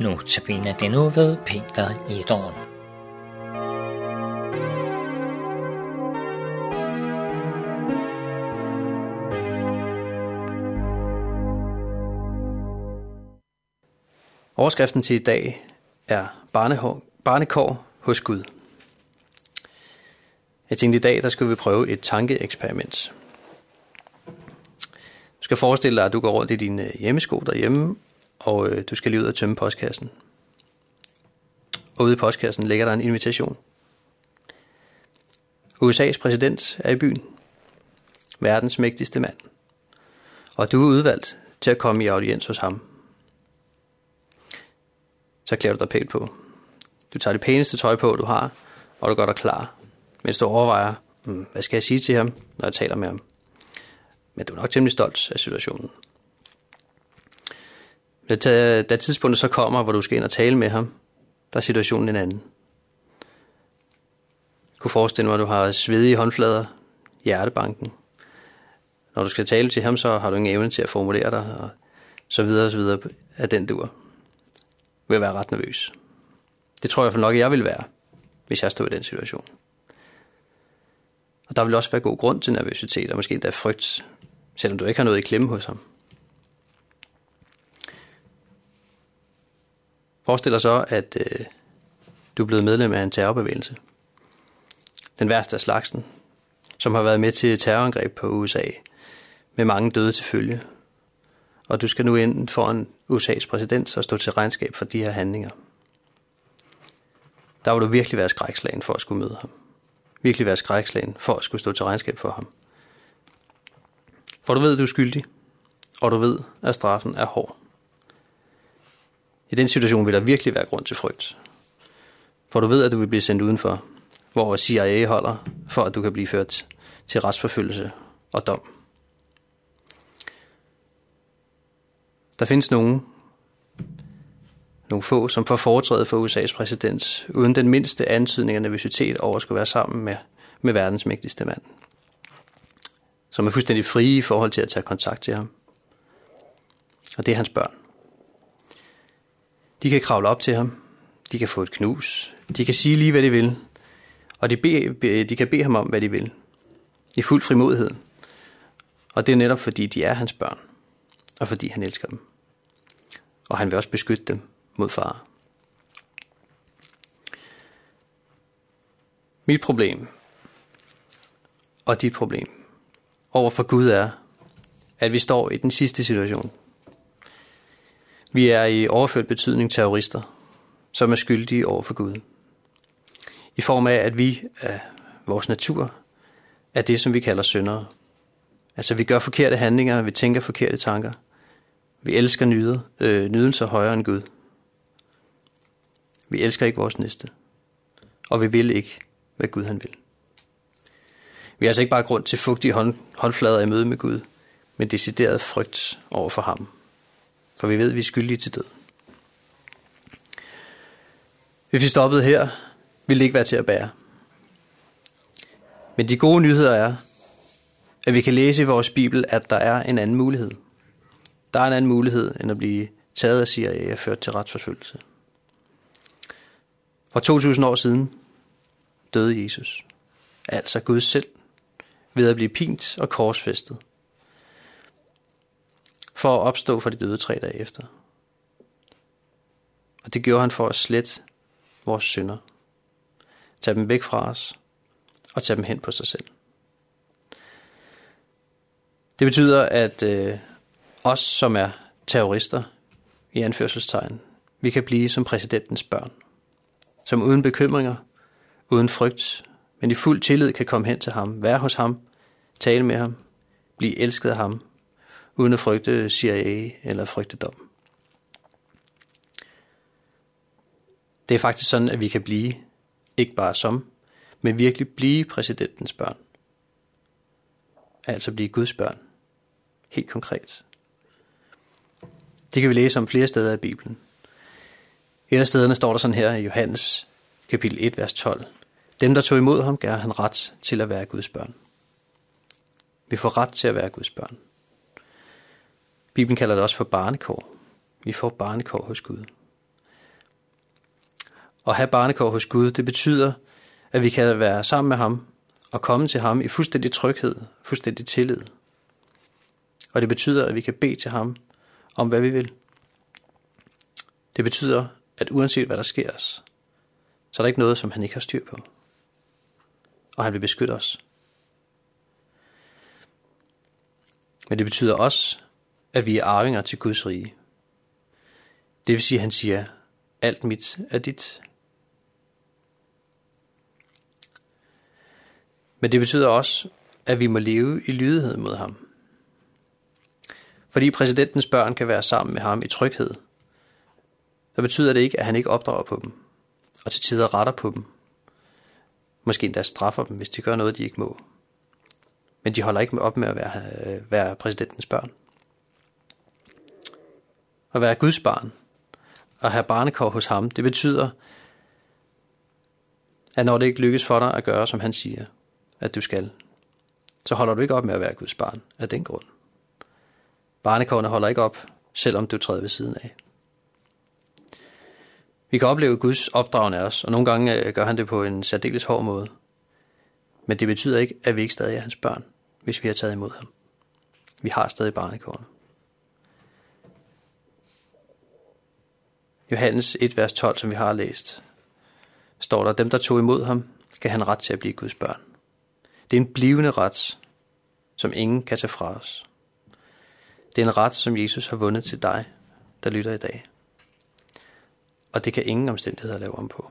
Nu tabiner det nu ved Peter Edorn. Overskriften til i dag er barnehår, barnekår hos Gud. Jeg tænkte i dag, der skal vi prøve et tankeeksperiment. Du skal forestille dig, at du går rundt i dine øh, hjemmesko derhjemme, og øh, du skal lige ud og tømme postkassen. Og ude i postkassen ligger der en invitation. USA's præsident er i byen. Verdens mægtigste mand. Og du er udvalgt til at komme i audiens hos ham. Så klæder du dig pænt på. Du tager det pæneste tøj på, du har, og du gør dig klar, mens du overvejer, hmm, hvad skal jeg sige til ham, når jeg taler med ham. Men du er nok temmelig stolt af situationen. Da, da tidspunktet så kommer, hvor du skal ind og tale med ham, der er situationen en anden. Jeg kunne forestille mig, at du har svedige håndflader, hjertebanken. Når du skal tale til ham, så har du ingen evne til at formulere dig, og så videre og så videre af den dur. Vil være ret nervøs. Det tror jeg for nok, at jeg vil være, hvis jeg stod i den situation. Og der vil også være god grund til nervøsitet, og måske endda frygt, selvom du ikke har noget i klemme hos ham. Forestil dig så, at øh, du er blevet medlem af en terrorbevægelse. Den værste af slagsen, som har været med til terrorangreb på USA, med mange døde til følge. Og du skal nu ind foran USA's præsident og stå til regnskab for de her handlinger. Der vil du virkelig være skrækslagen for at skulle møde ham. Virkelig være skrækslagen for at skulle stå til regnskab for ham. For du ved, at du er skyldig, og du ved, at straffen er hård. I den situation vil der virkelig være grund til frygt. For du ved, at du vil blive sendt udenfor, hvor CIA holder, for at du kan blive ført til retsforfølgelse og dom. Der findes nogen, nogle få, som får foretrædet for USA's præsident, uden den mindste antydning af nervøsitet over at skulle være sammen med, med verdens mægtigste mand. Som er fuldstændig frie i forhold til at tage kontakt til ham. Og det er hans børn. De kan kravle op til ham. De kan få et knus. De kan sige lige, hvad de vil. Og de, be, de kan bede ham om, hvad de vil. I fuld frimodighed. Og det er netop fordi, de er hans børn. Og fordi han elsker dem. Og han vil også beskytte dem mod far. Mit problem og dit problem over for Gud er, at vi står i den sidste situation. Vi er i overført betydning terrorister, som er skyldige over for Gud. I form af, at vi af vores natur er det, som vi kalder syndere. Altså vi gør forkerte handlinger, vi tænker forkerte tanker. Vi elsker nyde, øh, nydelser højere end Gud. Vi elsker ikke vores næste. Og vi vil ikke, hvad Gud han vil. Vi har altså ikke bare grund til fugtige hånd, håndflader i møde med Gud, men decideret frygt over for ham for vi ved, at vi er skyldige til død. Hvis vi stoppede her, ville det ikke være til at bære. Men de gode nyheder er, at vi kan læse i vores Bibel, at der er en anden mulighed. Der er en anden mulighed, end at blive taget af CIA og ført til retsforfølgelse. For 2000 år siden døde Jesus, altså Gud selv, ved at blive pint og korsfæstet for at opstå for de døde tre dage efter. Og det gjorde han for at slette vores synder. Tag dem væk fra os, og tage dem hen på sig selv. Det betyder, at øh, os, som er terrorister, i anførselstegn, vi kan blive som præsidentens børn, som uden bekymringer, uden frygt, men i fuld tillid kan komme hen til ham, være hos ham, tale med ham, blive elsket af ham uden at frygte CIA eller frygte dom. Det er faktisk sådan, at vi kan blive, ikke bare som, men virkelig blive præsidentens børn. Altså blive Guds børn. Helt konkret. Det kan vi læse om flere steder i Bibelen. Et af stederne står der sådan her i Johannes kapitel 1, vers 12. Dem, der tog imod ham, gav han ret til at være Guds børn. Vi får ret til at være Guds børn. Bibelen kalder det også for barnekår. Vi får barnekår hos Gud. At have barnekår hos Gud, det betyder, at vi kan være sammen med ham og komme til ham i fuldstændig tryghed, fuldstændig tillid. Og det betyder, at vi kan bede til ham om, hvad vi vil. Det betyder, at uanset hvad der sker os, så er der ikke noget, som han ikke har styr på. Og han vil beskytte os. Men det betyder også, at vi er arvinger til Guds rige. Det vil sige, at han siger, alt mit er dit. Men det betyder også, at vi må leve i lydighed mod ham. Fordi præsidentens børn kan være sammen med ham i tryghed, så betyder det ikke, at han ikke opdrager på dem, og til tider retter på dem. Måske endda straffer dem, hvis de gør noget, de ikke må. Men de holder ikke op med at være, øh, være præsidentens børn. At være Guds barn og have barnekår hos ham, det betyder, at når det ikke lykkes for dig at gøre, som han siger, at du skal, så holder du ikke op med at være Guds barn af den grund. Barnekårene holder ikke op, selvom du træder ved siden af. Vi kan opleve Guds opdragende af os, og nogle gange øh, gør han det på en særdeles hård måde. Men det betyder ikke, at vi ikke stadig er hans børn, hvis vi har taget imod ham. Vi har stadig barnekårene. Johannes 1, vers 12, som vi har læst, står der, dem der tog imod ham, skal han ret til at blive Guds børn. Det er en blivende ret, som ingen kan tage fra os. Det er en ret, som Jesus har vundet til dig, der lytter i dag. Og det kan ingen omstændigheder lave om på.